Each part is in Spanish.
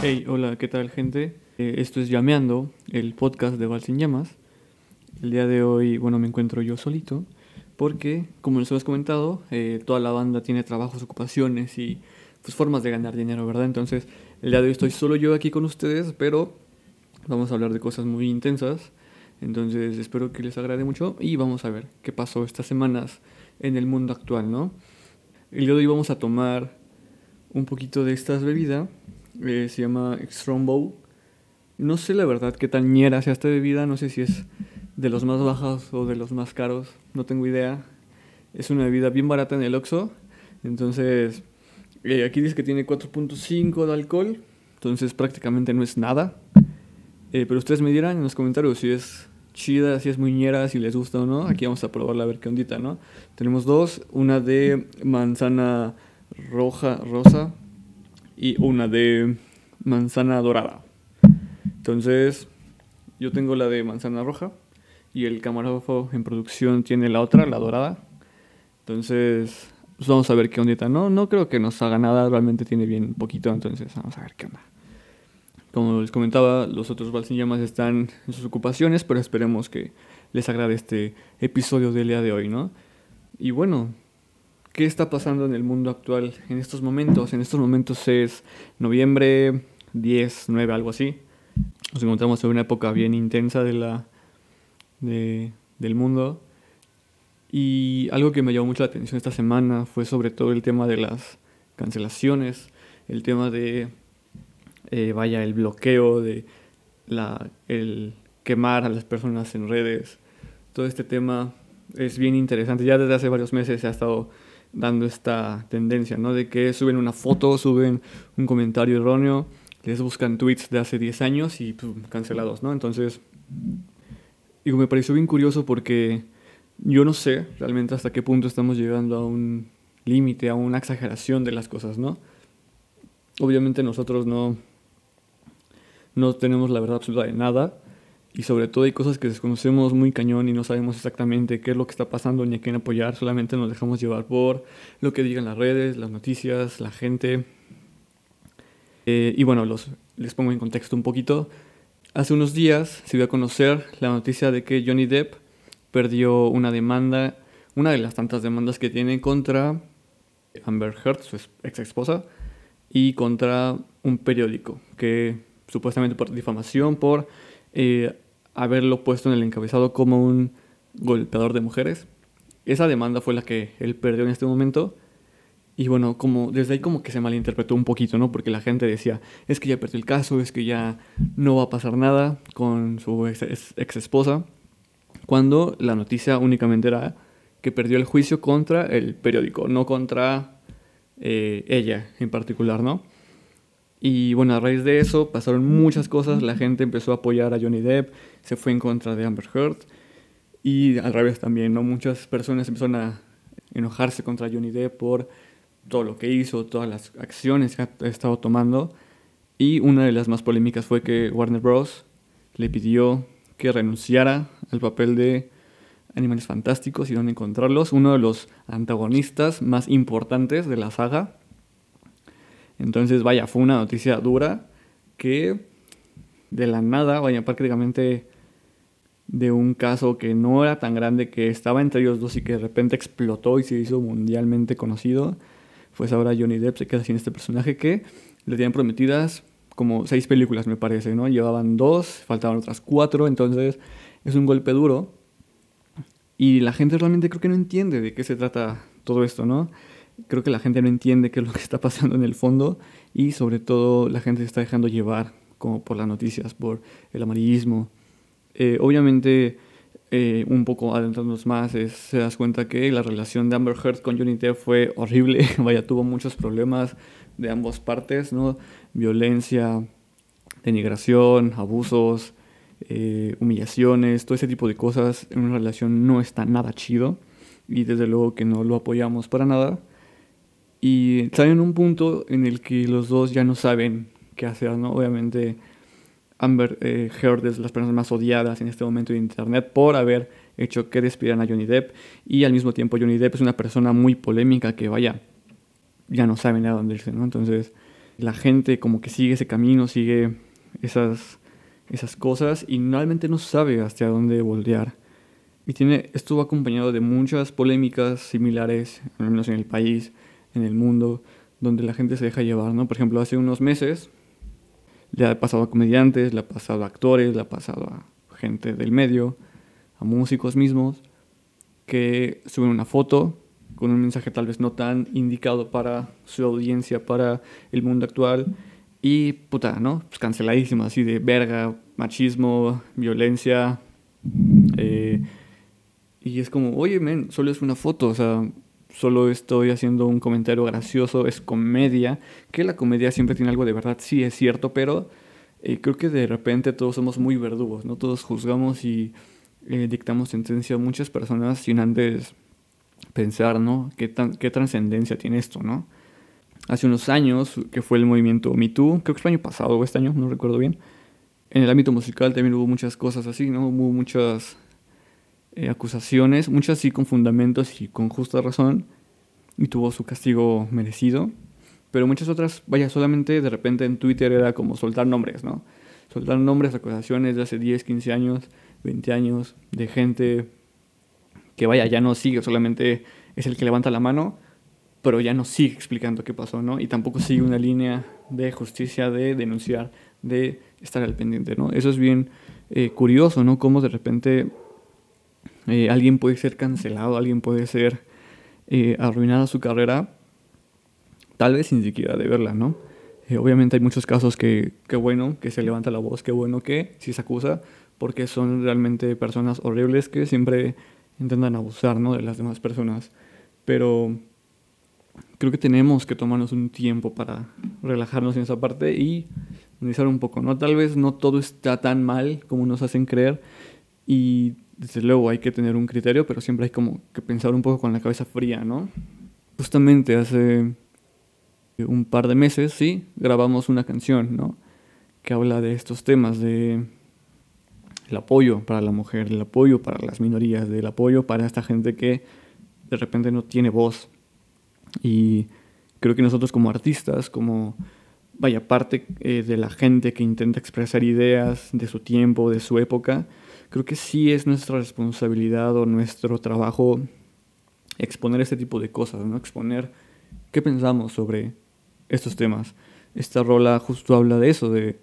Hey, hola, ¿qué tal gente? Eh, esto es Llameando, el podcast de Vals sin Llamas. El día de hoy, bueno, me encuentro yo solito porque, como les hemos comentado, eh, toda la banda tiene trabajos, ocupaciones y pues, formas de ganar dinero, ¿verdad? Entonces, el día de hoy estoy solo yo aquí con ustedes, pero vamos a hablar de cosas muy intensas. Entonces, espero que les agrade mucho y vamos a ver qué pasó estas semanas en el mundo actual, ¿no? El día de hoy vamos a tomar un poquito de esta bebida, eh, se llama Strongbow. No sé la verdad qué tan ñera sea esta bebida, no sé si es de los más bajos o de los más caros, no tengo idea. Es una bebida bien barata en el Oxxo, entonces eh, aquí dice que tiene 4.5 de alcohol, entonces prácticamente no es nada. Eh, pero ustedes me dirán en los comentarios si es chida, si es muy ñera, si les gusta o no. Aquí vamos a probarla a ver qué ondita, ¿no? Tenemos dos, una de manzana roja, rosa y una de manzana dorada. Entonces, yo tengo la de manzana roja y el camarógrafo en producción tiene la otra, la dorada. Entonces, pues vamos a ver qué ondita. No, no creo que nos haga nada, realmente tiene bien poquito, entonces vamos a ver qué onda. Como les comentaba, los otros llamas están en sus ocupaciones, pero esperemos que les agrade este episodio del día de hoy, ¿no? Y bueno, ¿qué está pasando en el mundo actual en estos momentos? En estos momentos es noviembre 10, 9, algo así. Nos encontramos en una época bien intensa de la de, del mundo. Y algo que me llamó mucho la atención esta semana fue sobre todo el tema de las cancelaciones, el tema de, eh, vaya, el bloqueo, de la, el quemar a las personas en redes. Todo este tema es bien interesante. Ya desde hace varios meses se ha estado dando esta tendencia, ¿no? De que suben una foto, suben un comentario erróneo, les buscan tweets de hace 10 años y cancelados, ¿no? Entonces, Digo, me pareció bien curioso porque yo no sé realmente hasta qué punto estamos llegando a un límite, a una exageración de las cosas, ¿no? Obviamente nosotros no, no tenemos la verdad absoluta de nada y sobre todo hay cosas que desconocemos muy cañón y no sabemos exactamente qué es lo que está pasando ni a quién apoyar, solamente nos dejamos llevar por lo que digan las redes, las noticias, la gente. Eh, y bueno, los, les pongo en contexto un poquito. Hace unos días se dio a conocer la noticia de que Johnny Depp perdió una demanda, una de las tantas demandas que tiene contra Amber Heard, su ex esposa, y contra un periódico que supuestamente por difamación, por eh, haberlo puesto en el encabezado como un golpeador de mujeres. Esa demanda fue la que él perdió en este momento y bueno, como desde ahí como que se malinterpretó un poquito, ¿no? Porque la gente decía, es que ya perdió el caso, es que ya no va a pasar nada con su ex, ex esposa, cuando la noticia únicamente era que perdió el juicio contra el periódico, no contra eh, ella en particular, ¿no? Y bueno, a raíz de eso pasaron muchas cosas, la gente empezó a apoyar a Johnny Depp, se fue en contra de Amber Heard, y al revés también, ¿no? Muchas personas empezaron a enojarse contra Johnny Depp por todo lo que hizo, todas las acciones que ha estado tomando. Y una de las más polémicas fue que Warner Bros. le pidió que renunciara al papel de Animales Fantásticos y dónde encontrarlos, uno de los antagonistas más importantes de la saga. Entonces, vaya, fue una noticia dura que de la nada, vaya, prácticamente de un caso que no era tan grande, que estaba entre ellos dos y que de repente explotó y se hizo mundialmente conocido pues ahora Johnny Depp se queda sin este personaje que le tenían prometidas como seis películas, me parece, ¿no? Llevaban dos, faltaban otras cuatro, entonces es un golpe duro. Y la gente realmente creo que no entiende de qué se trata todo esto, ¿no? Creo que la gente no entiende qué es lo que está pasando en el fondo y sobre todo la gente se está dejando llevar como por las noticias, por el amarillismo. Eh, obviamente eh, un poco adentrándonos más, se das cuenta que la relación de Amber Heard con Johnny Depp fue horrible, vaya, tuvo muchos problemas de ambas partes, ¿no? Violencia, denigración, abusos, eh, humillaciones, todo ese tipo de cosas en una relación no está nada chido y desde luego que no lo apoyamos para nada. Y están en un punto en el que los dos ya no saben qué hacer, ¿no? Obviamente Amber eh, Heard es las personas más odiadas en este momento de Internet por haber hecho que despidieran a Johnny Depp. Y al mismo tiempo Johnny Depp es una persona muy polémica que vaya, ya no saben a dónde irse, ¿no? Entonces la gente como que sigue ese camino, sigue esas, esas cosas y normalmente no sabe hasta dónde voltear. Y tiene, estuvo acompañado de muchas polémicas similares, al menos en el país, en el mundo, donde la gente se deja llevar, ¿no? Por ejemplo, hace unos meses le ha pasado a comediantes, le ha pasado a actores, le ha pasado a gente del medio, a músicos mismos, que suben una foto con un mensaje tal vez no tan indicado para su audiencia, para el mundo actual, y puta, ¿no? Pues canceladísimo, así de verga, machismo, violencia, eh, y es como, oye, men, solo es una foto, o sea, solo estoy haciendo un comentario gracioso, es comedia, que la comedia siempre tiene algo de verdad, sí es cierto, pero eh, creo que de repente todos somos muy verdugos, ¿no? Todos juzgamos y eh, dictamos sentencia a muchas personas sin antes pensar, ¿no? ¿Qué, qué trascendencia tiene esto, ¿no? Hace unos años, que fue el movimiento Me Too, creo que fue el año pasado o este año, no recuerdo bien, en el ámbito musical también hubo muchas cosas así, ¿no? Hubo muchas eh, acusaciones, muchas sí con fundamentos y con justa razón, y tuvo su castigo merecido, pero muchas otras, vaya, solamente de repente en Twitter era como soltar nombres, ¿no? Soltar nombres, acusaciones de hace 10, 15 años, 20 años, de gente que, vaya, ya no sigue, solamente es el que levanta la mano, pero ya no sigue explicando qué pasó, ¿no? Y tampoco sigue una línea de justicia, de denunciar, de estar al pendiente, ¿no? Eso es bien eh, curioso, ¿no? Cómo de repente eh, alguien puede ser cancelado, alguien puede ser eh, arruinada su carrera, tal vez sin siquiera de verla, ¿no? Eh, obviamente hay muchos casos que, que bueno, que se levanta la voz, que bueno que si se acusa, porque son realmente personas horribles que siempre intentan abusar, ¿no? De las demás personas. Pero creo que tenemos que tomarnos un tiempo para relajarnos en esa parte y analizar un poco, ¿no? Tal vez no todo está tan mal como nos hacen creer y desde luego hay que tener un criterio, pero siempre hay como que pensar un poco con la cabeza fría, ¿no? Justamente hace un par de meses, sí, grabamos una canción, ¿no? Que habla de estos temas, de el apoyo para la mujer, el apoyo para las minorías, del apoyo para esta gente que de repente no tiene voz. Y creo que nosotros como artistas, como, vaya, parte eh, de la gente que intenta expresar ideas de su tiempo, de su época, creo que sí es nuestra responsabilidad o nuestro trabajo exponer este tipo de cosas, ¿no? Exponer qué pensamos sobre estos temas. Esta rola justo habla de eso, de,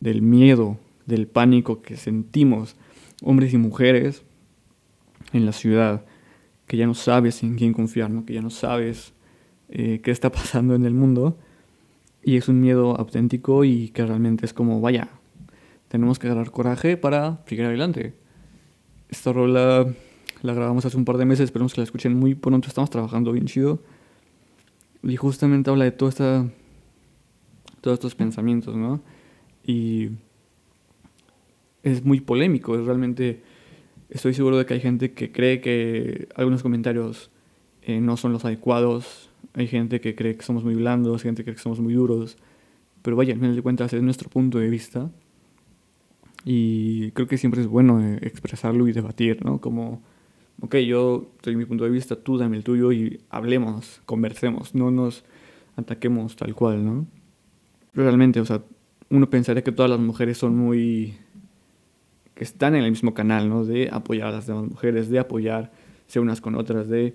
del miedo, del pánico que sentimos hombres y mujeres en la ciudad, que ya no sabes en quién confiar, ¿no? que ya no sabes eh, qué está pasando en el mundo. Y es un miedo auténtico y que realmente es como, vaya, tenemos que agarrar coraje para seguir adelante. Esta rola la grabamos hace un par de meses, esperemos que la escuchen muy pronto, estamos trabajando bien chido. Y justamente habla de toda esta, todos estos pensamientos, ¿no? Y es muy polémico, es realmente... Estoy seguro de que hay gente que cree que algunos comentarios eh, no son los adecuados, hay gente que cree que somos muy blandos, gente que cree que somos muy duros, pero vaya, al final de cuentas es nuestro punto de vista y creo que siempre es bueno eh, expresarlo y debatir, ¿no? Como, ok, yo doy mi punto de vista, tú dame el tuyo y hablemos, conversemos, no nos ataquemos tal cual, ¿no? Realmente, o sea, uno pensaría que todas las mujeres son muy... que están en el mismo canal, ¿no? De apoyar a las demás mujeres, de apoyarse unas con otras, de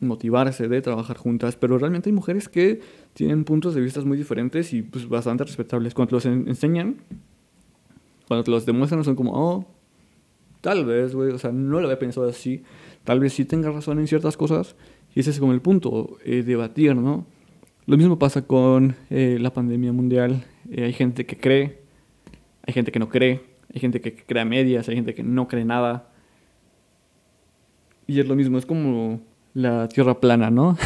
motivarse, de trabajar juntas, pero realmente hay mujeres que tienen puntos de vista muy diferentes y pues bastante respetables. Cuando los enseñan, cuando te los demuestran son como, oh, tal vez, güey, o sea, no lo había pensado así. Tal vez sí tenga razón en ciertas cosas. Y ese es como el punto, eh, debatir, ¿no? Lo mismo pasa con eh, la pandemia mundial. Eh, hay gente que cree, hay gente que no cree, hay gente que crea medias, hay gente que no cree nada. Y es lo mismo, es como la tierra plana, ¿no?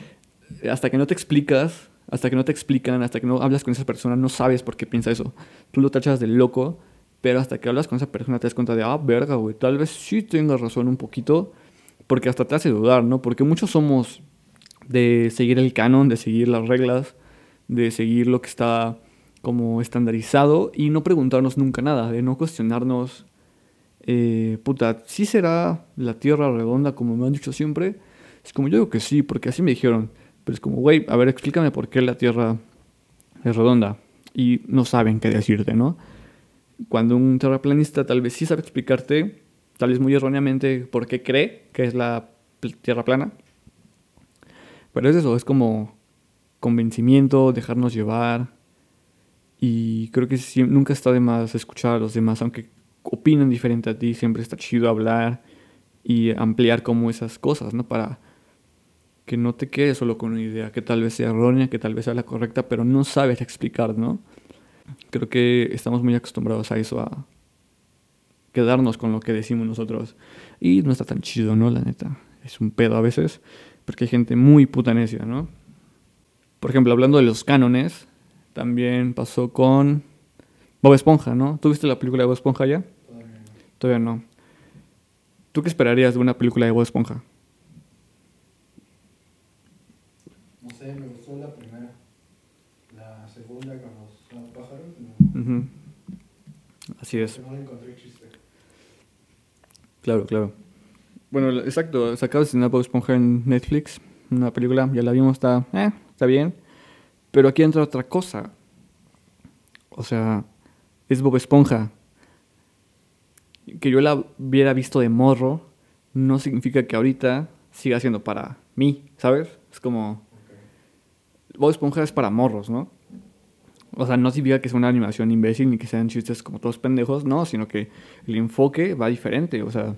Hasta que no te explicas, hasta que no te explican, hasta que no hablas con esa persona, no sabes por qué piensa eso. Tú lo tachas de loco, pero hasta que hablas con esa persona te das cuenta de, ah, verga, güey, tal vez sí tengas razón un poquito, porque hasta te hace dudar, ¿no? Porque muchos somos de seguir el canon, de seguir las reglas, de seguir lo que está como estandarizado y no preguntarnos nunca nada, de no cuestionarnos, eh, puta, ¿sí será la Tierra redonda como me han dicho siempre? Es como yo digo que sí, porque así me dijeron, pero es como, güey, a ver, explícame por qué la Tierra es redonda y no saben qué decirte, ¿no? Cuando un terraplanista tal vez sí sabe explicarte, tal vez muy erróneamente, por qué cree que es la Tierra plana, pero es eso, es como convencimiento, dejarnos llevar. Y creo que nunca está de más escuchar a los demás, aunque opinen diferente a ti, siempre está chido hablar y ampliar como esas cosas, ¿no? Para que no te quedes solo con una idea que tal vez sea errónea, que tal vez sea la correcta, pero no sabes explicar, ¿no? Creo que estamos muy acostumbrados a eso, a quedarnos con lo que decimos nosotros. Y no está tan chido, ¿no? La neta. Es un pedo a veces. Porque hay gente muy puta necia, ¿no? Por ejemplo, hablando de los cánones, también pasó con Bob Esponja, ¿no? ¿Tú viste la película de Bob Esponja ya? Todavía no. Todavía no. ¿Tú qué esperarías de una película de Bob Esponja? No sé, me gustó la primera. La segunda con los pájaros, no. Así es. No encontré chiste. Claro, claro. Bueno, exacto. Se acaba de estrenar Bob Esponja en Netflix. Una película, ya la vimos, está, eh, está bien. Pero aquí entra otra cosa. O sea, es Bob Esponja. Que yo la hubiera visto de morro no significa que ahorita siga siendo para mí, ¿sabes? Es como... Bob Esponja es para morros, ¿no? O sea, no significa que sea una animación imbécil ni que sean chistes como todos pendejos, no, sino que el enfoque va diferente. O sea,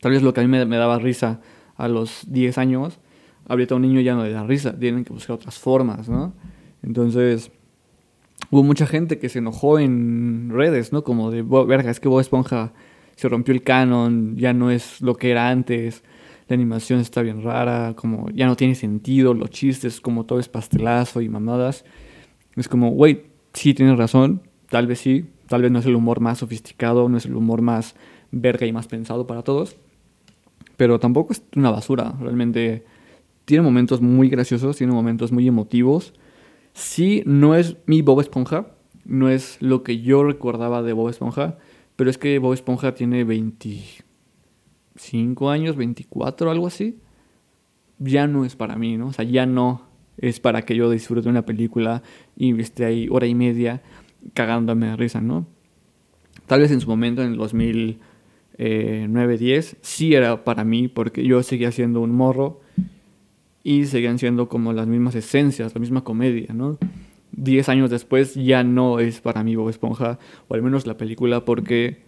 tal vez lo que a mí me, me daba risa a los 10 años, ahorita a un niño ya no le da risa, tienen que buscar otras formas, ¿no? Entonces, hubo mucha gente que se enojó en redes, ¿no? Como de, "Bo- verga, es que Bob Esponja se rompió el canon, ya no es lo que era antes, la animación está bien rara, como ya no tiene sentido, los chistes, como todo es pastelazo y mamadas. Es como, güey, sí tienes razón, tal vez sí, tal vez no es el humor más sofisticado, no es el humor más verga y más pensado para todos, pero tampoco es una basura, realmente tiene momentos muy graciosos, tiene momentos muy emotivos. Sí, no es mi Bob Esponja, no es lo que yo recordaba de Bob Esponja, pero es que Bob Esponja tiene 25 años, 24, algo así. Ya no es para mí, ¿no? O sea, ya no es para que yo disfrute una película y esté ahí hora y media cagándome de risa, ¿no? Tal vez en su momento, en el 2009-10, sí era para mí, porque yo seguía siendo un morro y seguían siendo como las mismas esencias, la misma comedia, ¿no? Diez años después ya no es para mí Bob Esponja, o al menos la película, porque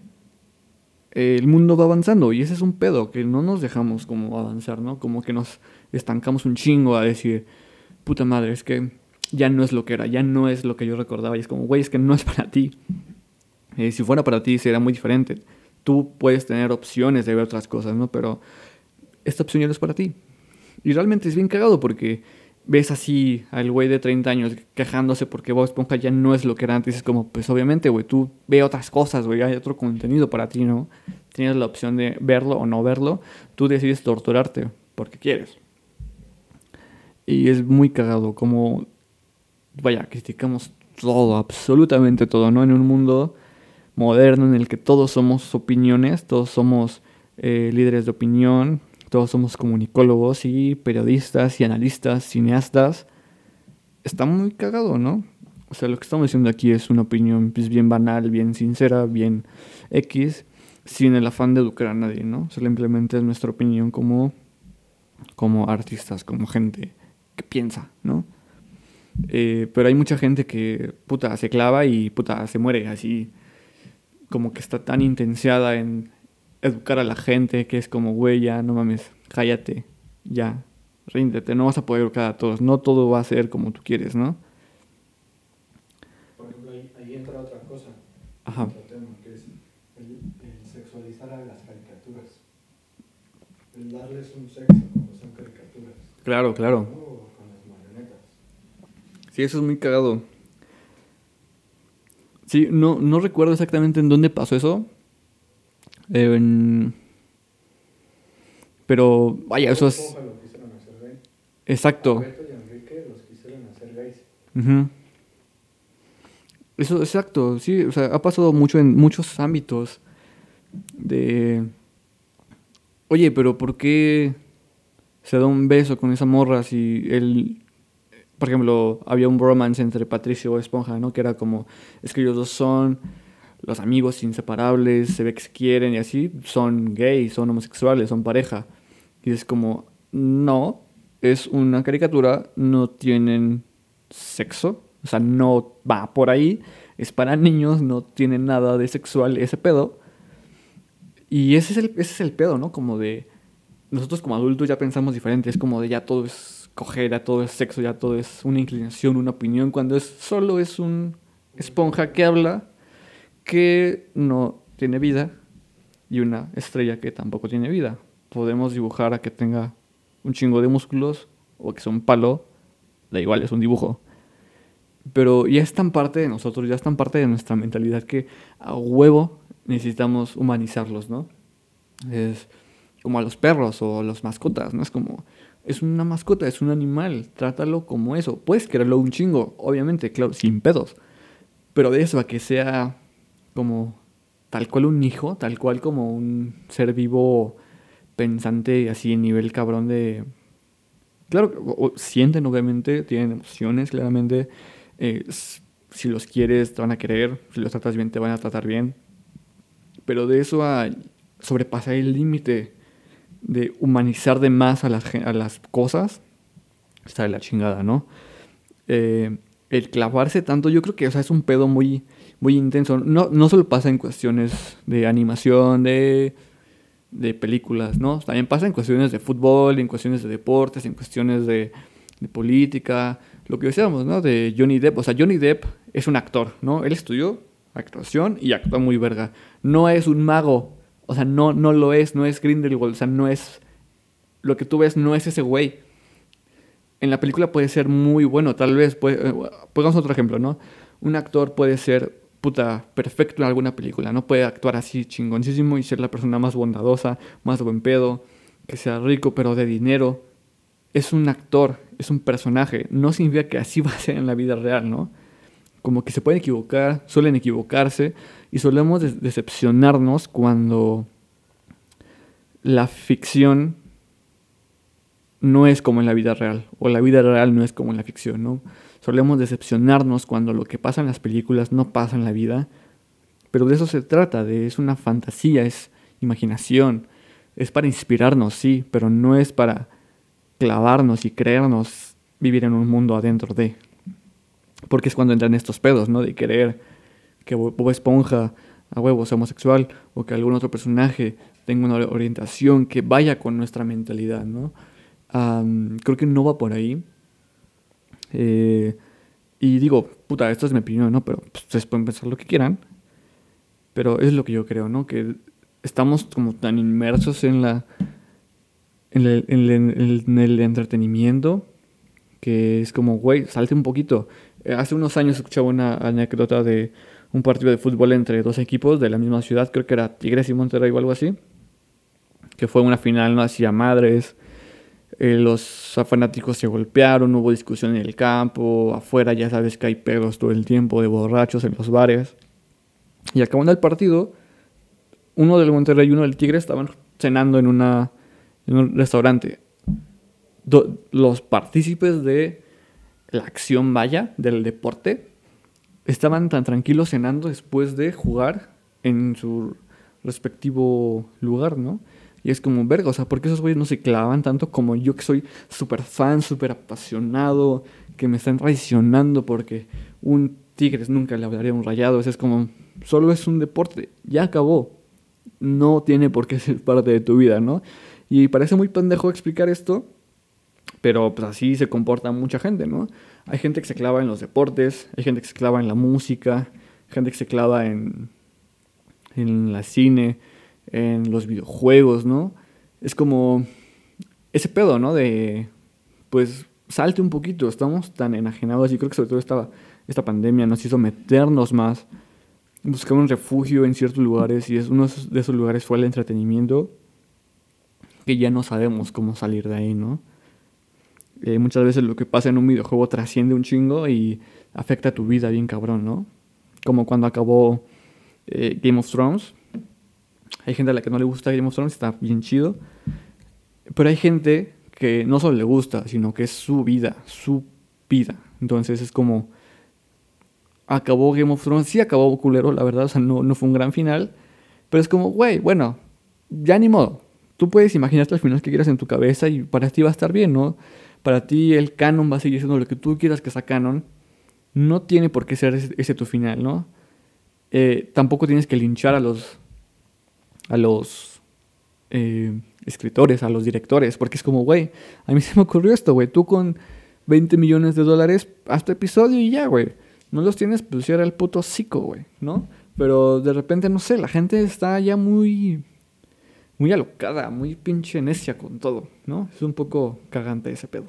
el mundo va avanzando y ese es un pedo, que no nos dejamos como avanzar, ¿no? Como que nos estancamos un chingo a decir, puta madre, es que ya no es lo que era, ya no es lo que yo recordaba y es como, güey, es que no es para ti. Eh, si fuera para ti sería muy diferente. Tú puedes tener opciones de ver otras cosas, ¿no? Pero esta opción ya no es para ti. Y realmente es bien cagado porque ves así al güey de 30 años quejándose porque Bob Esponja ya no es lo que era antes. Es como, pues obviamente, güey, tú ve otras cosas, güey, hay otro contenido para ti, ¿no? Tienes la opción de verlo o no verlo. Tú decides torturarte porque quieres. Y es muy cagado como, vaya, criticamos todo, absolutamente todo, ¿no? En un mundo moderno en el que todos somos opiniones, todos somos eh, líderes de opinión, todos somos comunicólogos y periodistas y analistas, cineastas. Está muy cagado, ¿no? O sea, lo que estamos diciendo aquí es una opinión pues, bien banal, bien sincera, bien X, sin el afán de educar a nadie, ¿no? Simplemente es nuestra opinión como, como artistas, como gente que piensa, ¿no? Eh, pero hay mucha gente que, puta, se clava y, puta, se muere así. Como que está tan intensiada en educar a la gente que es como, güey, ya, no mames, cállate, ya, ríndete, no vas a poder educar a todos, no todo va a ser como tú quieres, ¿no? Por ejemplo, ahí, ahí entra otra cosa, Ajá. otro tema, que es el, el sexualizar a las caricaturas. El darles un sexo cuando son caricaturas. Claro, claro. con las marionetas. Sí, eso es muy cagado. Sí, no, no recuerdo exactamente en dónde pasó eso. Eh, en- Pero, vaya, eso es... Exacto. Beto y Enrique los quisieron hacer gays. Ujú. Eso, exacto, sí, o sea, ha pasado mucho en muchos ámbitos de... Oye, pero ¿por qué se da un beso con esa morra si él... Por ejemplo, había un romance entre Patricio y Esponja, ¿no? Que era como, es que ellos dos son los amigos inseparables, se ve que se quieren y así, son gays, son homosexuales, son pareja. Y es como, no, es una caricatura, no tienen sexo, o sea, no va por ahí, es para niños, no tiene nada de sexual ese pedo. Y ese es el, ese es el pedo, ¿no? Como de, nosotros como adultos ya pensamos diferente, es como de ya todo es coger, ya todo es sexo, ya todo es una inclinación, una opinión, cuando es solo es un esponja que habla, que no tiene vida, y una estrella que tampoco tiene vida. Podemos dibujar a que tenga un chingo de músculos o que sea un palo, da igual, es un dibujo. Pero ya es tan parte de nosotros, ya es tan parte de nuestra mentalidad que a huevo necesitamos humanizarlos, ¿no? Es como a los perros o a las mascotas, ¿no? Es como, es una mascota, es un animal, trátalo como eso. Puedes quererlo un chingo, obviamente, claro, sin pedos. Pero de eso a que sea como tal cual un hijo, tal cual como un ser vivo pensante así en nivel cabrón de... Claro, sienten obviamente, tienen emociones claramente, eh, si los quieres, te van a querer. Si los tratas bien, te van a tratar bien. Pero de eso a sobrepasar el límite de humanizar de más a las, a las cosas, está de la chingada, ¿no? Eh, el clavarse tanto, yo creo que o sea, es un pedo muy, muy intenso. No, no solo pasa en cuestiones de animación, de, de películas, ¿no? También pasa en cuestiones de fútbol, en cuestiones de deportes, en cuestiones de, de política, lo que decíamos, ¿no? De Johnny Depp. O sea, Johnny Depp es un actor, ¿no? Él estudió actuación y actúa muy verga. No es un mago. O sea, no, no lo es, no es Grindelwald. O sea, no es. Lo que tú ves no es ese güey. En la película puede ser muy bueno, tal vez. Puede, eh, pongamos otro ejemplo, ¿no? Un actor puede ser puta perfecto en alguna película, ¿no? Puede actuar así chingoncísimo y ser la persona más bondadosa, más buen pedo, que sea rico pero de dinero es un actor, es un personaje. No significa que así va a ser en la vida real, ¿no? Como que se pueden equivocar, suelen equivocarse y solemos decepcionarnos cuando la ficción no es como en la vida real o la vida real no es como en la ficción, ¿no? Solemos decepcionarnos cuando lo que pasa en las películas no pasa en la vida, pero de eso se trata, de es una fantasía, es imaginación, es para inspirarnos, sí, pero no es para clavarnos y creernos vivir en un mundo adentro de. Porque es cuando entran estos pedos, ¿no? De querer que Bob Esponja a huevo sea homosexual o que algún otro personaje tenga una orientación que vaya con nuestra mentalidad, ¿no? creo que no va por ahí. Eh, y digo, puta, esto es mi opinión, ¿no? Pero pues, ustedes pueden pensar lo que quieran. Pero es lo que yo creo, ¿no? Que estamos como tan inmersos en la en el, entretenimiento, que es como, güey, salte un poquito. Eh, hace unos años escuchaba una anécdota de un partido de fútbol entre dos equipos de la misma ciudad, creo que era Tigres y Monterrey o algo así, que fue una final, no hacía madres, eh, los fanáticos se golpearon, hubo discusión en el campo, afuera ya sabes que hay pedos todo el tiempo de borrachos en los bares. Y acabando el partido, uno del Monterrey y uno del Tigres estaban cenando en un restaurante, los partícipes de la acción vaya, del deporte, estaban tan tranquilos cenando después de jugar en su respectivo lugar, ¿no? Y es como, verga, o sea, ¿por qué esos güeyes no se clavan tanto como yo que soy súper fan, súper apasionado, que me están traicionando porque un Tigres nunca le hablaría un rayado? es como, solo es un deporte, ya acabó. No tiene por qué ser parte de tu vida, ¿no? Y parece muy pendejo explicar esto, pero pues así se comporta mucha gente, ¿no? Hay gente que se clava en los deportes, hay gente que se clava en la música, gente que se clava en, en la cine, en los videojuegos, ¿no? Es como ese pedo, ¿no? De, pues, salte un poquito, estamos tan enajenados y creo que sobre todo esta, esta pandemia nos hizo meternos más, buscar un refugio en ciertos lugares y es uno de esos lugares fue el entretenimiento que ya no sabemos cómo salir de ahí, ¿no? Eh, muchas veces lo que pasa en un videojuego trasciende un chingo y afecta a tu vida bien cabrón, ¿no? como cuando acabó eh, Game of Thrones. Hay gente a la que no le gusta Game of Thrones, está bien chido. Pero hay gente que no solo le gusta, sino que es su vida, su vida. Entonces es como, acabó Game of Thrones, sí acabó culero, la verdad, o sea, no, no fue un gran final, pero es como, güey, bueno, ya ni modo. Tú puedes imaginarte el final que quieras en tu cabeza y para ti va a estar bien, ¿no? Para ti el canon va a seguir siendo lo que tú quieras que sea canon. No tiene por qué ser ese, tu final, ¿no? Eh, tampoco tienes que linchar a los a los eh, escritores, a los directores, porque es como, güey, a mí se me ocurrió esto, güey, tú con 20 millones de dólares, haz tu episodio y ya, güey. No los tienes, pues era el puto psico, güey, ¿no? Pero de repente, no sé, la gente está ya muy. Muy alocada, muy pinche necia con todo, ¿no? Es un poco cagante ese pedo.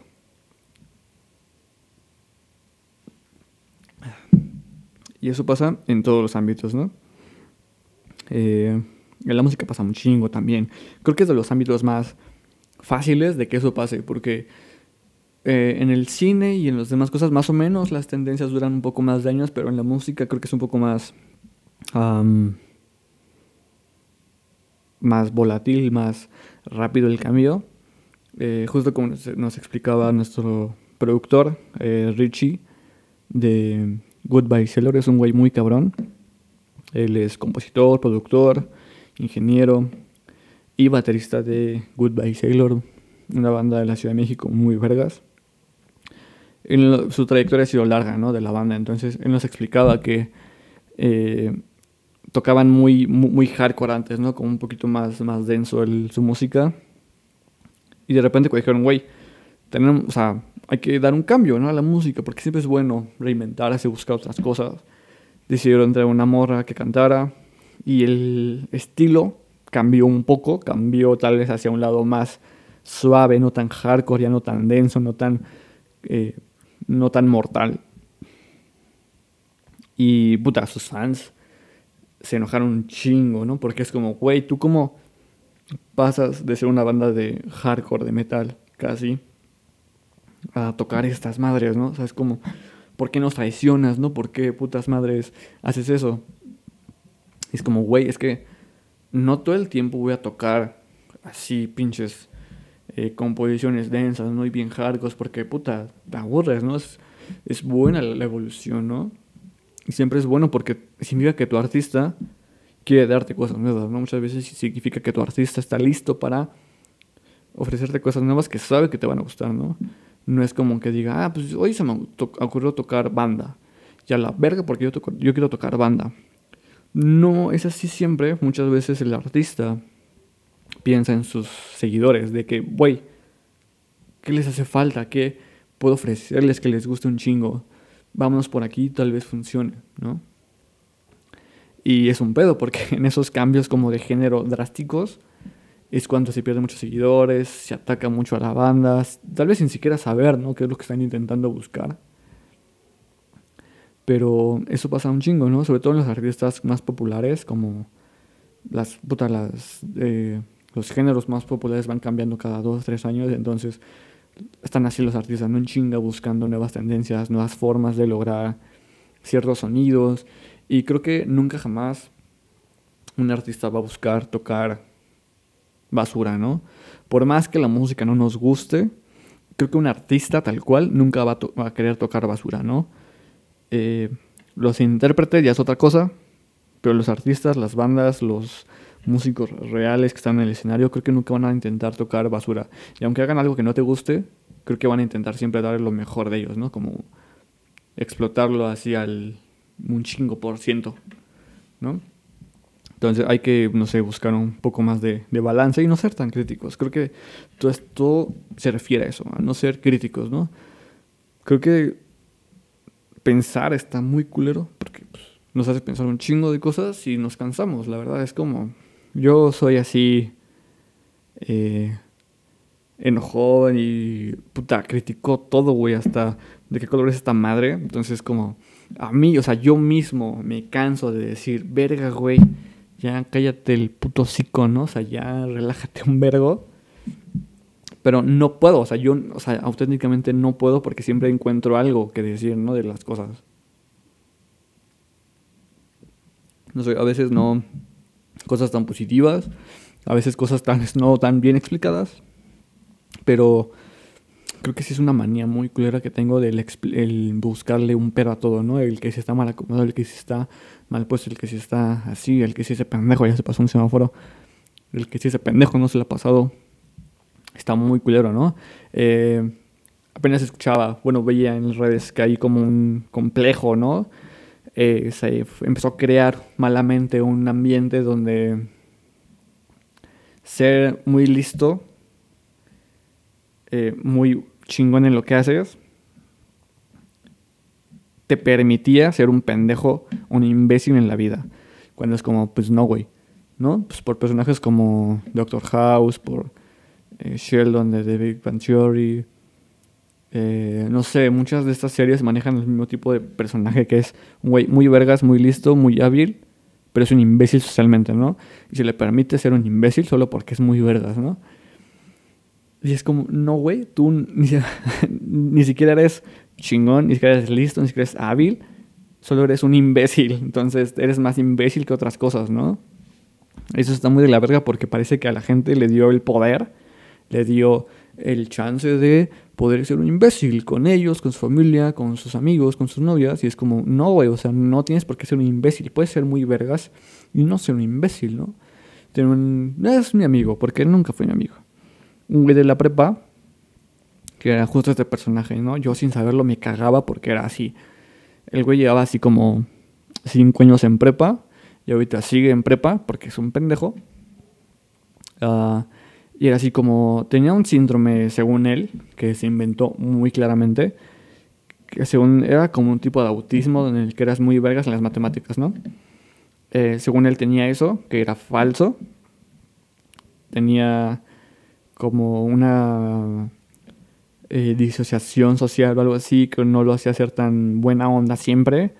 Y eso pasa en todos los ámbitos, ¿no? Eh, en la música pasa un chingo también. Creo que es de los ámbitos más fáciles de que eso pase, porque eh, en el cine y en las demás cosas más o menos las tendencias duran un poco más de años, pero en la música creo que es un poco más... más volátil, más rápido el cambio. Eh, justo como nos explicaba nuestro productor, eh, Richie, de Goodbye Sailor, es un güey muy cabrón. Él es compositor, productor, ingeniero y baterista de Goodbye Sailor, una banda de la Ciudad de México muy vergas. su trayectoria ha sido larga, ¿no? De la banda, entonces él nos explicaba que eh, tocaban muy, muy, hardcore antes, ¿no? Como un poquito más, más denso su música. Y de repente dijeron, güey, tenemos, o sea, hay que dar un cambio, ¿no? A la música, porque siempre es bueno reinventarse, buscar otras cosas. Decidieron entrar una morra que cantara, y el estilo cambió un poco, cambió tal vez hacia un lado más suave, no tan hardcore, ya no tan denso, no tan, eh, no tan mortal. Y puta, sus fans se enojaron un chingo, ¿no? Porque es como, güey, ¿tú cómo pasas de ser una banda de hardcore, de metal, casi, a tocar estas madres, ¿no? O sea, es como, ¿por qué nos traicionas, no? ¿Por qué putas madres haces eso? Es como, güey, es que no todo el tiempo voy a tocar así pinches eh, composiciones densas, ¿no? Y bien hardcore, porque puta, te aburres, ¿no? Es, es buena la, evolución, ¿no? Y siempre es bueno porque significa que tu artista quiere darte cosas nuevas, ¿no? Muchas veces significa que tu artista está listo para ofrecerte cosas nuevas que sabe que te van a gustar, ¿no? No es como que diga, ah, pues hoy se me ocurrió tocar banda. Ya la verga porque yo, yo quiero tocar banda. No es así siempre. Muchas veces el artista piensa en sus seguidores, de que, güey, ¿qué les hace falta? ¿Qué puedo ofrecerles que les guste un chingo? Vámonos por aquí, tal vez funcione, ¿no? Y es un pedo, porque en esos cambios como de género drásticos es cuando se pierden muchos seguidores, se ataca mucho a la banda, tal vez sin siquiera saber, ¿no? ¿Qué es lo que están intentando buscar? Pero eso pasa un chingo, ¿no? Sobre todo en los artistas más populares, como las, puta, las, eh, los géneros más populares van cambiando cada dos, tres años, entonces están así los artistas, ¿no? En chinga buscando nuevas tendencias, nuevas formas de lograr ciertos sonidos. Y creo que nunca jamás un artista va a buscar tocar basura, ¿no? Por más que la música no nos guste, creo que un artista tal cual nunca va a, va a querer tocar basura, ¿no? Eh, los intérpretes ya es otra cosa, pero los artistas, las bandas, los músicos reales que están en el escenario, creo que nunca van a intentar tocar basura. Y aunque hagan algo que no te guste, creo que van a intentar siempre dar lo mejor de ellos, ¿no? Como explotarlo así al un chingo por ciento, ¿no? Entonces hay que, no sé, buscar un poco más de, de, balance y no ser tan críticos. Creo que todo esto se refiere a eso, a no ser críticos, ¿no? Creo que pensar está muy culero porque pues, nos hace pensar un chingo de cosas y nos cansamos, la verdad. Es como, yo soy así eh, enojón y puta, criticó todo, güey, hasta de qué color es esta madre. Entonces como, a mí, o sea, yo mismo me canso de decir, verga, güey, ya cállate el puto cico, ¿no? O sea, ya relájate un vergo pero no puedo, o sea, yo, o sea, auténticamente no puedo porque siempre encuentro algo que decir, ¿no? De las cosas. no sé, a veces no cosas tan positivas, a veces cosas tan no tan bien explicadas, pero creo que sí es una manía muy culera que tengo del el buscarle un pero a todo, ¿no? El que se está mal acomodado, el que se está mal puesto, el que se está así, el que sí ese pendejo ya se pasó un semáforo, el que sí ese pendejo no se le ha pasado, está muy culero, ¿no? Eh, apenas escuchaba, bueno, veía en las redes que hay como un complejo, ¿no? Eh, se empezó a crear malamente un ambiente donde ser muy listo, eh, muy chingón en lo que haces, te permitía ser un pendejo, un imbécil en la vida. Cuando es como, pues no, güey. ¿No? Pues por personajes como Doctor House, por eh, Sheldon de The Big. Eh, no sé, muchas de estas series manejan el mismo tipo de personaje que es un güey muy vergas, muy listo, muy hábil, pero es un imbécil socialmente, ¿no? Y se le permite ser un imbécil solo porque es muy vergas, ¿no? Y es como, no, güey, tú ni, siquiera eres chingón, ni siquiera eres listo, ni siquiera eres hábil, solo eres un imbécil. Entonces eres más imbécil que otras cosas, ¿no? Eso está muy de la verga porque parece que a la gente le dio el poder, le dio el chance de poder ser un imbécil con ellos, con su familia, con sus amigos, con sus novias. Y es como, no, güey, o sea, no tienes por qué ser un imbécil. Puedes ser muy vergas y no ser un imbécil, ¿no? un... Es mi amigo, porque nunca fue mi amigo un güey de la prepa, que era justo este personaje, ¿no? Yo sin saberlo me cagaba porque era así. El güey llevaba así como cinco años en prepa y ahorita sigue en prepa porque es un pendejo. Ah, y era así como, tenía un síndrome, según él, que se inventó muy claramente, que según era como un tipo de autismo en el que eras muy vergas en las matemáticas, ¿no? Eh, según él tenía eso, que era falso. Tenía como una eh, disociación social o algo así, que no lo hacía ser tan buena onda siempre.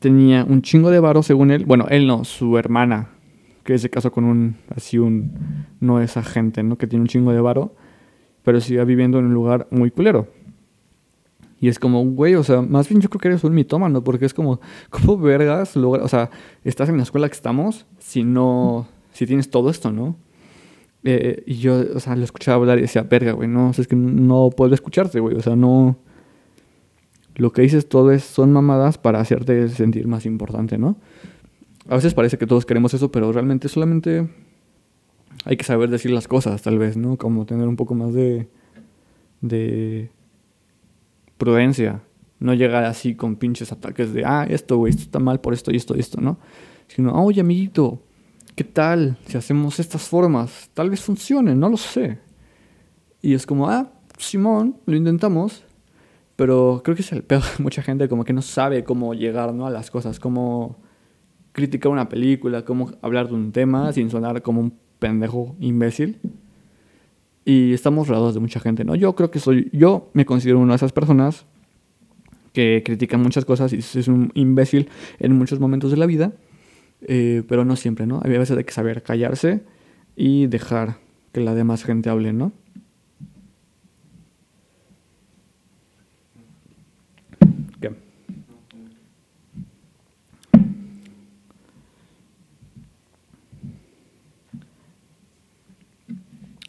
Tenía un chingo de varo según él. Bueno, él no, su hermana, que se casó con un, así un, no esa gente, ¿no? Que tiene un chingo de varo, pero sigue viviendo en un lugar muy culero. Y es como, güey, o sea, más bien yo creo que eres un mitómano, porque es como, ¿cómo vergas logra, o sea, estás en la escuela que estamos si no, si tienes todo esto, ¿no? Eh, y yo, o sea, lo escuchaba hablar y decía, verga, güey, no, o es que no puedo escucharte, güey, o sea, no... Lo que dices todo es, son mamadas para hacerte sentir más importante, ¿no? A veces parece que todos queremos eso, pero realmente solamente hay que saber decir las cosas, tal vez, ¿no? Como tener un poco más de... de prudencia. No llegar así con pinches ataques de, ah, esto, güey, esto está mal por esto y esto y esto, ¿no? Sino, oye, amiguito, ¿qué tal si hacemos estas formas? Tal vez funcione, no lo sé. Y es como, ah, Simón, lo intentamos. Pero creo que es el peor. Mucha gente como que no sabe cómo llegar ¿no? a las cosas, cómo criticar una película, cómo hablar de un tema sin sonar como un pendejo imbécil. Y estamos rodeados de mucha gente, ¿no? Yo creo que soy, yo me considero una de esas personas que critican muchas cosas y es un imbécil en muchos momentos de la vida. Eh, pero no siempre, ¿no? Había veces hay que saber callarse y dejar que la demás gente hable, ¿no? ¿Qué?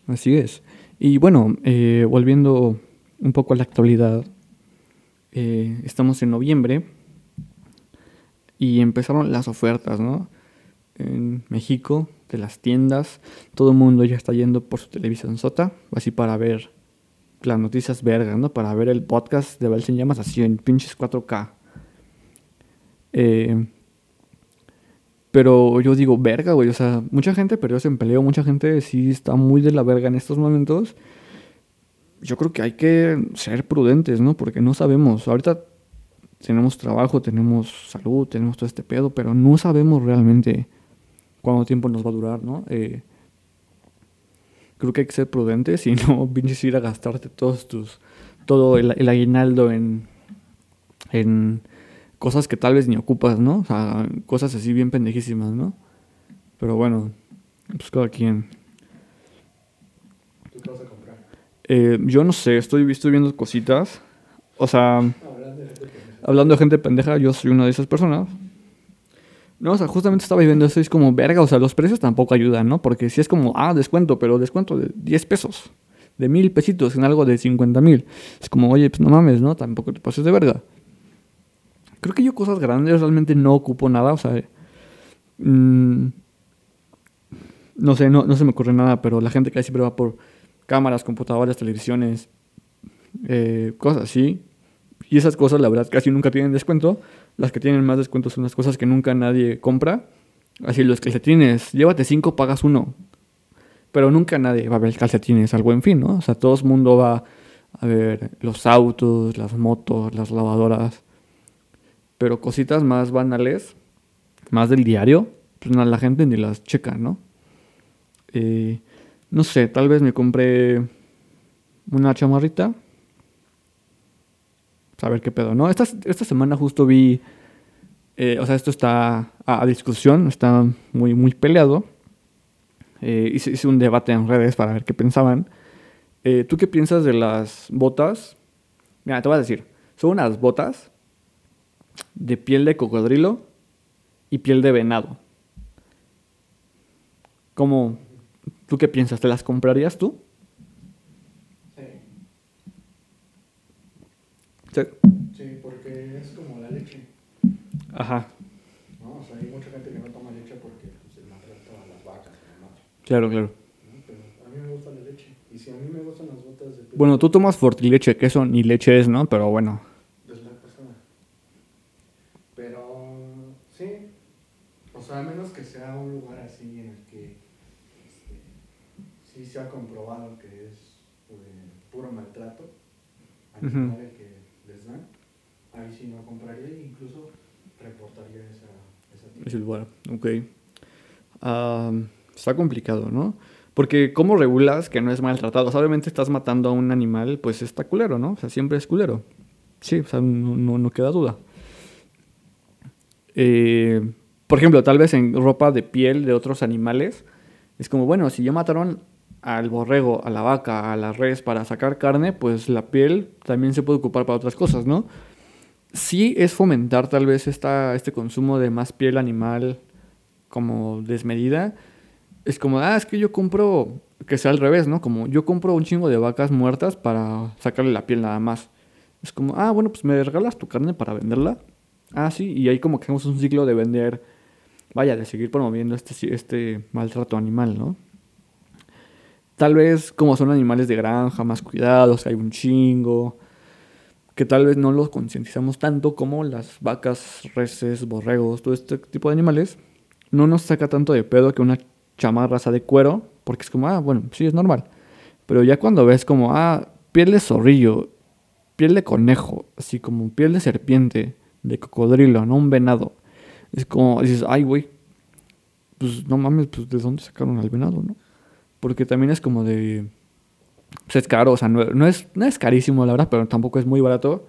Así es. Y bueno, eh, volviendo un poco a la actualidad, eh, estamos en noviembre y empezaron las ofertas, ¿no? En México, de las tiendas, todo el mundo ya está yendo por su televisión sota, así para ver las noticias vergas, ¿no? Para ver el podcast de Belsen Llamas así en pinches 4K. Eh, pero yo digo, verga, güey, o sea, mucha gente perdió ese empleo, mucha gente sí está muy de la verga en estos momentos. Yo creo que hay que ser prudentes, ¿no? Porque no sabemos. Ahorita tenemos trabajo, tenemos salud, tenemos todo este pedo, pero no sabemos realmente cuánto tiempo nos va a durar, ¿no? Eh, creo que hay que ser prudentes y no vienes a ir a gastarte todos tus, todo el, aguinaldo en, en cosas que tal vez ni ocupas, ¿no? O sea, cosas así bien pendejísimas, ¿no? Pero bueno, pues cada quien. ¿Tú qué vas a comprar? Eh, yo no sé, estoy, estoy viendo cositas. O sea... Hablando de gente pendeja. Hablando de gente pendeja, yo soy una de esas personas. No, o sea, justamente estaba viendo eso y es como, verga, o sea, los precios tampoco ayudan, ¿no? Porque si es como, ah, descuento, pero descuento de 10 pesos, de mil pesitos en algo de 50 mil. Es como, oye, pues no mames, ¿no? Tampoco te pases de verga. Creo que yo cosas grandes realmente no ocupo nada, o sea, mm, no sé, no, no se me ocurre nada, pero la gente que siempre va por cámaras, computadoras, televisiones, eh, cosas así. Y esas cosas, la verdad, casi nunca tienen descuento. Las que tienen más descuento son las cosas que nunca nadie compra. Así los calcetines, llévate cinco, pagas uno. Pero nunca nadie va a ver calcetines al buen fin, ¿no? O sea, todo el mundo va a ver los autos, las motos, las lavadoras. Pero cositas más banales, más del diario, pues la gente ni las checa, ¿no? Eh, no sé, tal vez me compré una chamarrita. A ver qué pedo, ¿no? Esta, esta semana justo vi. eh, o sea, esto está a, a discusión, está muy, muy peleado. Eh, hice, hice un debate en redes para ver qué pensaban. Eh, ¿Tú qué piensas de las botas? Mira, te voy a decir. Son unas botas de piel de cocodrilo y piel de venado. ¿Cómo? ¿Tú qué piensas? ¿Te las comprarías tú? Sí, Sí. sí, porque es como la leche. Ajá, ¿no? O sea, hay mucha gente que no toma leche porque pues, se maltrata a las vacas claro, claro. ¿no? Pero a mí me gusta la leche. Y si a mí me gustan las botas de piel, Bueno, tú tomas fortileche, que eso ni leche es, ¿no? Pero bueno. es la persona. Pero sí, o sea, a menos que sea un lugar así en el que este, sí se ha comprobado que es pues, puro maltrato animal el que les dan, ahí sí no compraría e incluso reportaría esa, esa tienda. Es lugar, ok. Está complicado, ¿no? Porque ¿cómo regulas que no es maltratado? O sea, obviamente estás matando a un animal, pues está culero, ¿no? O sea, siempre es culero. Sí, o sea, no, no, no queda duda. Eh, por ejemplo, tal vez en ropa de piel de otros animales, es como, bueno, si ya mataron al borrego, a la vaca, a la res para sacar carne, pues la piel también se puede ocupar para otras cosas, ¿no? Sí es fomentar tal vez esta, este consumo de más piel animal como desmedida. Es como, ah, es que yo compro, que sea al revés, ¿no? Como yo compro un chingo de vacas muertas para sacarle la piel nada más. Es como, ah, bueno, pues me regalas tu carne para venderla. Ah, sí, y ahí como que hacemos un ciclo de vender, vaya, de seguir promoviendo este, este maltrato animal, ¿no? Tal vez como son animales de granja, más cuidados, hay un chingo, que tal vez no los concientizamos tanto como las vacas, reses, borregos, todo este tipo de animales, no nos saca tanto de pedo que una chamarra sea de cuero, porque es como, ah, bueno, sí, es normal. Pero ya cuando ves como, ah, piel de zorrillo, piel de conejo, así como piel de serpiente, de cocodrilo, no un venado, es como, dices, ay, güey, pues no mames, pues de dónde sacaron al venado, ¿no? Porque también es como de, pues es caro, o sea, no, no es, no es carísimo, la verdad, pero tampoco es muy barato.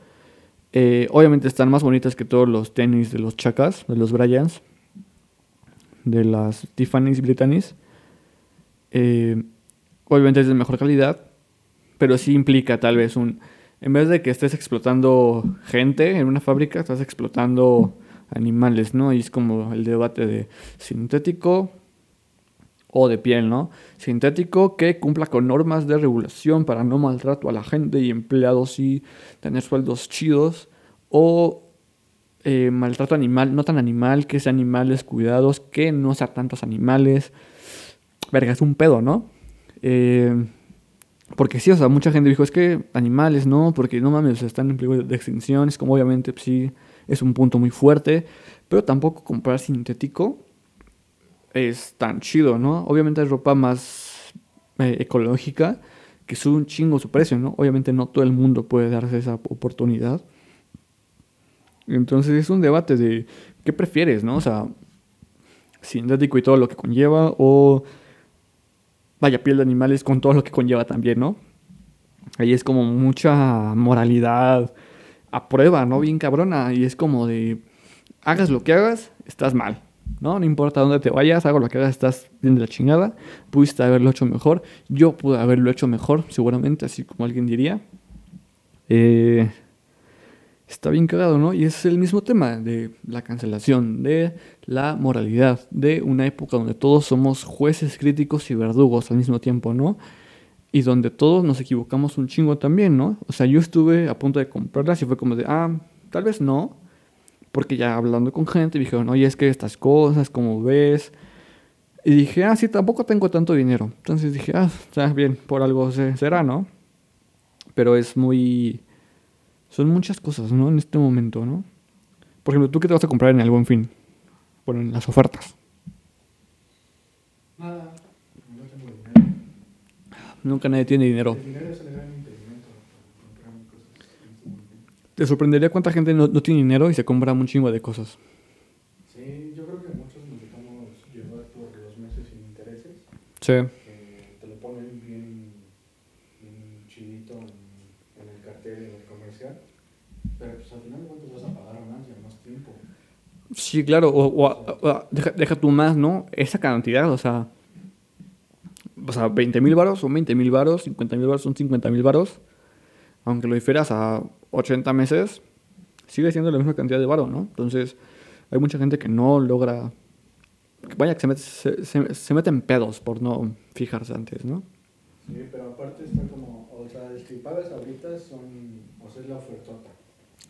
Eh, obviamente están más bonitas que todos los tenis de los chacas, de los Bryans, de las Tiffany's Britannies. Eh, obviamente es de mejor calidad, pero sí implica tal vez un... En vez de que estés explotando gente en una fábrica, estás explotando animales, ¿no? Y es como el debate de sintético o de piel, ¿no? Sintético que cumpla con normas de regulación para no maltrato a la gente y empleados y tener sueldos chidos. O eh, maltrato animal, no tan animal, que sea animales cuidados, que no sea tantos animales. Verga, es un pedo, ¿no? Eh, porque sí, o sea, mucha gente dijo, es que animales, ¿no? Porque no mames, están en peligro de extinción. Es como obviamente, pues, sí, es un punto muy fuerte. Pero tampoco comprar sintético es tan chido, ¿no? Obviamente hay ropa más eh, ecológica que sube un chingo su precio, ¿no? Obviamente no todo el mundo puede darse esa oportunidad. Entonces es un debate de qué prefieres, ¿no? O sea, sintético y todo lo que conlleva o vaya piel de animales con todo lo que conlleva también, ¿no? Ahí es como mucha moralidad a prueba, ¿no? Bien cabrona y es como de hagas lo que hagas, estás mal. ¿no? No importa dónde te vayas, hago lo que hagas, estás bien de la chingada. Pudiste haberlo hecho mejor. Yo pude haberlo hecho mejor, seguramente, así como alguien diría. Eh, está bien cagado, ¿no? Y es el mismo tema de la cancelación, de la moralidad, de una época donde todos somos jueces críticos y verdugos al mismo tiempo, ¿no? Y donde todos nos equivocamos un chingo también, ¿no? O sea, yo estuve a punto de comprarlas y fue como de, ah, tal vez no, porque ya hablando con gente me dijeron, oye, es que estas cosas, como ves? Y dije, ah, sí, tampoco tengo tanto dinero. Entonces dije, ah, está bien, por algo será, ¿no? Pero es muy son muchas cosas, ¿no? En este momento, ¿no? Por ejemplo, ¿tú qué te vas a comprar en el Buen Fin? Bueno, en las ofertas. Nada, no tengo dinero. Nunca nadie tiene dinero. Te sorprendería cuánta gente no, no tiene dinero y se compra un chingo de cosas. Sí, yo creo que muchos nos dejamos llevar por los meses sin intereses. Sí. que te lo ponen bien, bien chidito en, en el cartel, en el comercial. Pero pues al final de cuentas vas a pagar más y a más tiempo. Sí, claro. O, o- o- deja, deja tú más, ¿no? Esa cantidad, o sea... O sea, 20 mil varos son 20 mil varos, 50 mil varos son 50 mil varos. Aunque lo difieras a 80 meses, sigue siendo la misma cantidad de varo, ¿no? Entonces, hay mucha gente que no logra... Vaya, que se mete, se, se, se mete en pedos por no fijarse antes, ¿no? Sí, pero aparte está como, o sea, el que pagas ahorita son, o sea, es la ofertota.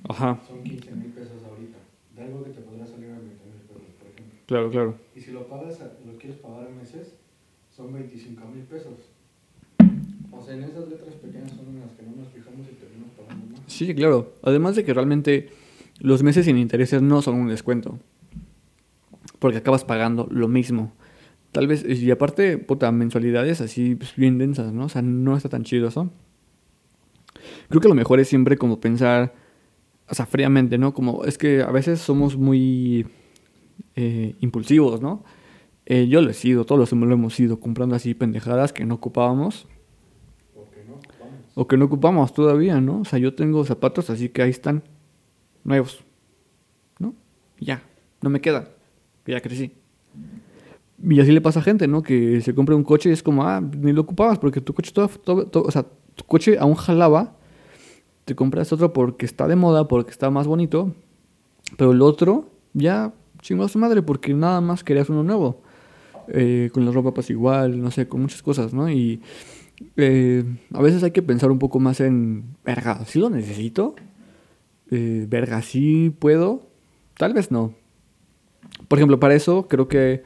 Ajá, Son 15 mil pesos ahorita. De algo que te podrá salir a 20 mil pesos, por ejemplo. claro, claro. Y si lo pagas, lo quieres pagar a meses, son 25 mil pesos. O sea, en esas letras pequeñas son en las que no nos fijamos y terminamos pagando más. Sí, claro. Además de que realmente los meses sin intereses no son un descuento. Porque acabas pagando lo mismo. Tal vez, y aparte, puta, mensualidades así pues, bien densas, ¿no? O sea, no está tan chido eso. Creo que lo mejor es siempre como pensar, o sea, fríamente, ¿no? Como es que a veces somos muy eh, impulsivos, ¿no? Eh, yo lo he sido, todos lo hemos sido comprando así pendejadas que no ocupábamos. Porque no ocupamos. O que no ocupamos todavía, ¿no? O sea, yo tengo zapatos, así que ahí están. Nuevos. ¿No? Ya. No me quedan. Que ya crecí. Y así le pasa a gente, ¿no? Que se compra un coche y es como, ah, ni lo ocupabas porque tu coche todo, todo- todo- o sea, tu coche aún jalaba. Te compras otro porque está de moda, porque está más bonito. Pero el otro ya chingó a su madre porque nada más querías uno nuevo. Eh, con la ropa pues igual, no sé, con muchas cosas, ¿no? Y eh, a veces hay que pensar un poco más en, verga, ¿sí lo necesito? Eh, verga, ¿sí puedo? Tal vez no. Por ejemplo, para eso creo que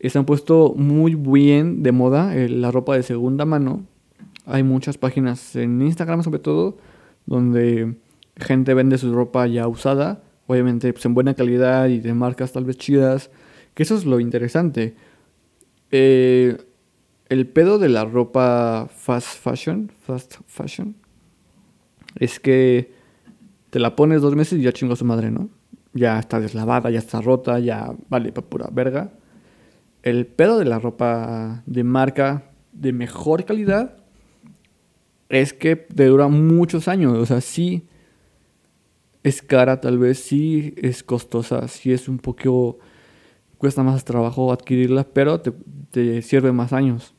se han puesto muy bien de moda la ropa de segunda mano. Hay muchas páginas en Instagram sobre todo donde gente vende su ropa ya usada, obviamente pues, en buena calidad y de marcas tal vez chidas, que eso es lo interesante. Eh, el pedo de la ropa fast fashion, fast fashion, es que te la pones dos meses y ya chingó a su madre, ¿no? Ya está deslavada, ya está rota, ya vale para pura verga. El pedo de la ropa de marca de mejor calidad es que te dura muchos años. O sea, sí es cara, tal vez, sí es costosa, sí es un poco. Cuesta más trabajo adquirirla, pero te, te sirve más años.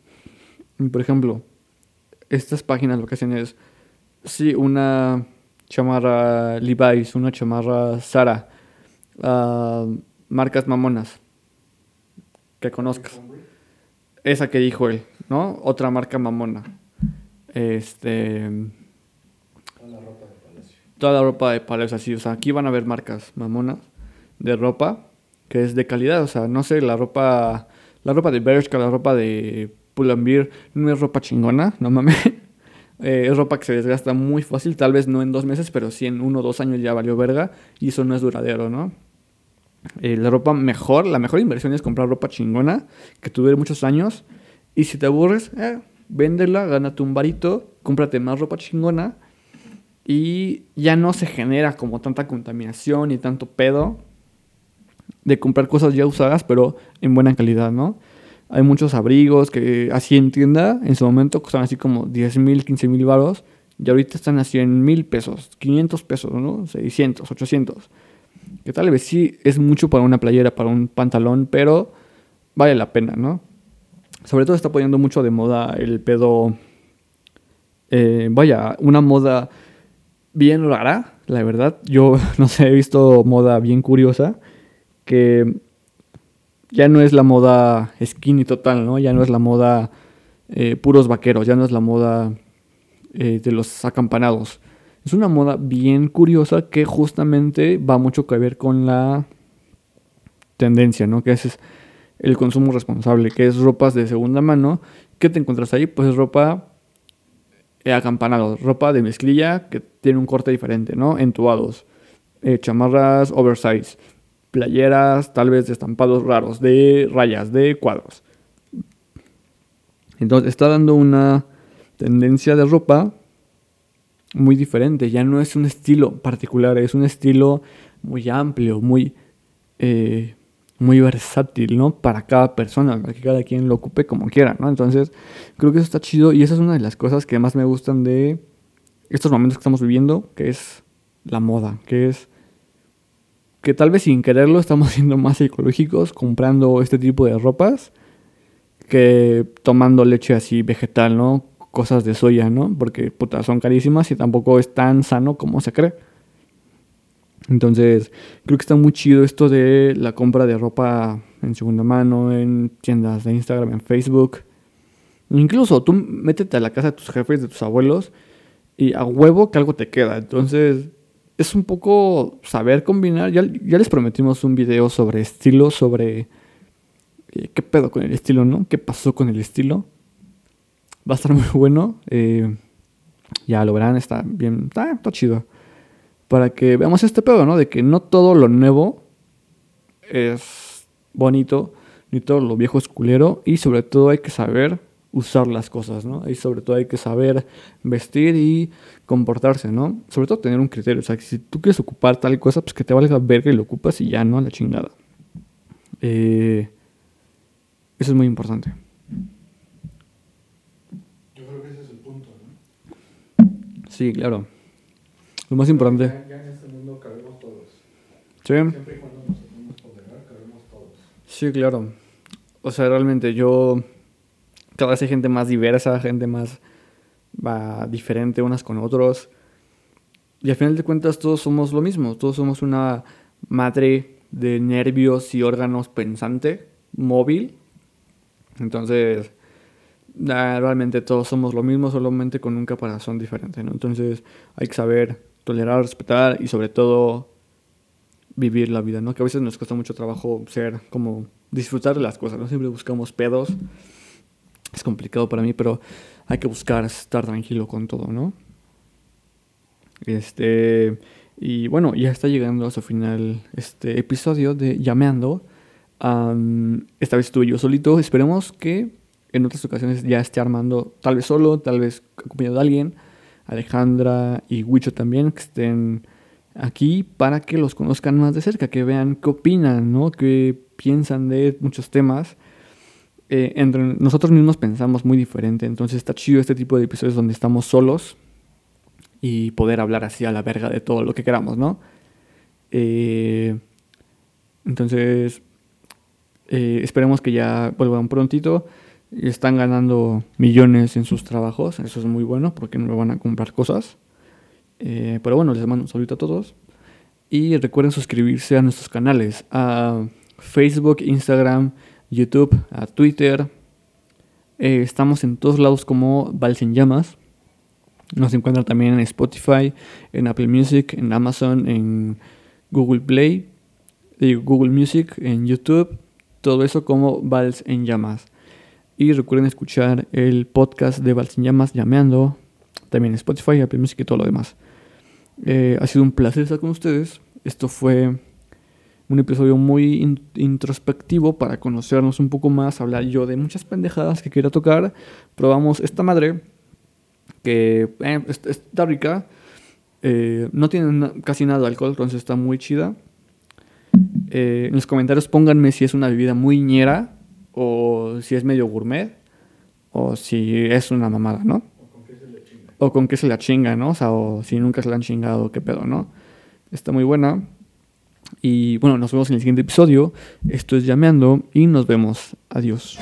Por ejemplo, estas páginas lo que hacen es. Sí, una chamarra Levi's, una chamarra Zara, ah, marcas mamonas que conozcas. Esa que dijo él, ¿no? Otra marca mamona. Este. toda la ropa de palacio. Toda la ropa de palacio así. O sea, aquí van a ver marcas mamonas de ropa que es de calidad. O sea, no sé, la ropa. La ropa de Bershka, la ropa de Pull&Bear no es ropa chingona, no mames. Eh, es ropa que se desgasta muy fácil, tal vez no en dos meses, pero sí en uno o dos años ya valió verga y eso no es duradero, ¿no? Eh, la ropa mejor, la mejor inversión es comprar ropa chingona que dure muchos años y si te aburres, eh, véndela, gánate un varito, cómprate más ropa chingona y ya no se genera como tanta contaminación y tanto pedo de comprar cosas ya usadas, pero en buena calidad, ¿no? Hay muchos abrigos que así en tienda en su momento costaban así como 10 mil, 15 mil baros y ahorita están así en mil pesos, 500 pesos, ¿no? 600, 800. Que tal vez sí es mucho para una playera, para un pantalón, pero vale la pena, ¿no? Sobre todo está poniendo mucho de moda el pedo. eh, vaya, una moda bien rara la verdad. Yo, no sé, he visto moda bien curiosa que ya no es la moda skinny total, ¿no? Ya no es la moda eh, puros vaqueros, ya no es la moda eh, de los acampanados. Es una moda bien curiosa que justamente va mucho que ver con la tendencia, ¿no? Que es el consumo responsable, que es ropas de segunda mano. ¿Qué te encuentras ahí? Pues es ropa eh, acampanado, ropa de mezclilla que tiene un corte diferente, ¿no? Entubados, chamarras oversize, playeras tal vez de estampados raros, de rayas, de cuadros. Entonces está dando una tendencia de ropa muy diferente, ya no es un estilo particular, es un estilo muy amplio, muy, eh, muy versátil, ¿no? Para cada persona, para que cada quien lo ocupe como quiera, ¿no? Entonces, creo que eso está chido y esa es una de las cosas que más me gustan de estos momentos que estamos viviendo, que es la moda, que es que tal vez sin quererlo estamos siendo más ecológicos comprando este tipo de ropas que tomando leche así vegetal, ¿no? Cosas de soya, ¿no? Porque puta, son carísimas y tampoco es tan sano como se cree. Entonces, creo que está muy chido esto de la compra de ropa en segunda mano, en tiendas de Instagram, en Facebook. Incluso tú métete a la casa de tus jefes, de tus abuelos, y a huevo que algo te queda. Entonces, es un poco saber combinar. Ya, ya les prometimos un video sobre estilo, sobre eh, qué pedo con el estilo, ¿no? ¿Qué pasó con el estilo? Va a estar muy bueno. Eh, ya lo verán, está bien, está, está chido para que veamos este pedo, ¿no? De que no todo lo nuevo es bonito, ni todo lo viejo es culero, y sobre todo hay que saber usar las cosas, ¿no? Y sobre todo hay que saber vestir y comportarse, ¿no? Sobre todo tener un criterio, o sea, que si tú quieres ocupar tal cosa, pues que te valga verga y lo ocupas y ya, ¿no? La chingada. Eh, eso es muy importante. Yo creo que ese es el punto, ¿no? Sí, claro. Lo más importante. Ya, ya en este mundo cabemos todos. Sí. Siempre y cuando nos podemos todos. Sí, claro. O sea, realmente yo. Cada vez hay gente más diversa, gente más. Va diferente unas con otros. Y al final de cuentas, todos somos lo mismo. Todos somos una madre de nervios y órganos pensante, móvil. Entonces, nah, realmente todos somos lo mismo, solamente con un caparazón diferente, ¿no? Entonces, hay que saber tolerar, respetar y sobre todo vivir la vida, ¿no? Que a veces nos cuesta mucho trabajo ser como disfrutar de las cosas, ¿no? Siempre buscamos pedos. Es complicado para mí, pero hay que buscar estar tranquilo con todo, ¿no? Este y bueno, ya está llegando a su final este episodio de Llameando. Um, esta vez estuve yo solito. Esperemos que en otras ocasiones ya esté armando, tal vez solo, tal vez acompañado de alguien. Alejandra y Wicho también, que estén aquí para que los conozcan más de cerca, que vean qué opinan, ¿no? qué piensan de muchos temas. Eh, entre nosotros mismos pensamos muy diferente, entonces está chido este tipo de episodios donde estamos solos y poder hablar así a la verga de todo lo que queramos, ¿no? Eh, entonces, eh, esperemos que ya vuelvan prontito están ganando millones en sus trabajos. Eso es muy bueno porque no van a comprar cosas. Eh, pero bueno, les mando un saludo a todos. Y recuerden suscribirse a nuestros canales. A Facebook, Instagram, YouTube, a Twitter. Eh, estamos en todos lados como Vals en Llamas. Nos encuentran también en Spotify, en Apple Music, en Amazon, en Google Play, Google Music, en YouTube. Todo eso como Vals en Llamas. Y recuerden escuchar el podcast de Vals en Llamas llameando. También en Spotify, Apple Music y todo lo demás. Eh, ha sido un placer estar con ustedes. Esto fue un episodio muy introspectivo para conocernos un poco más, hablar yo de muchas pendejadas que quería tocar. Probamos esta madre que eh, está rica. Eh, no tiene casi nada de alcohol, entonces está muy chida. en los comentarios pónganme si es una bebida muy ñera o si es medio gourmet, o si es una mamada, ¿no? ¿O con qué se le chinga? O con qué se la chinga, ¿no? O sea, o si nunca se la han chingado, qué pedo, ¿no? Está muy buena. Y bueno, nos vemos en el siguiente episodio. Esto es Llameando y nos vemos. Adiós.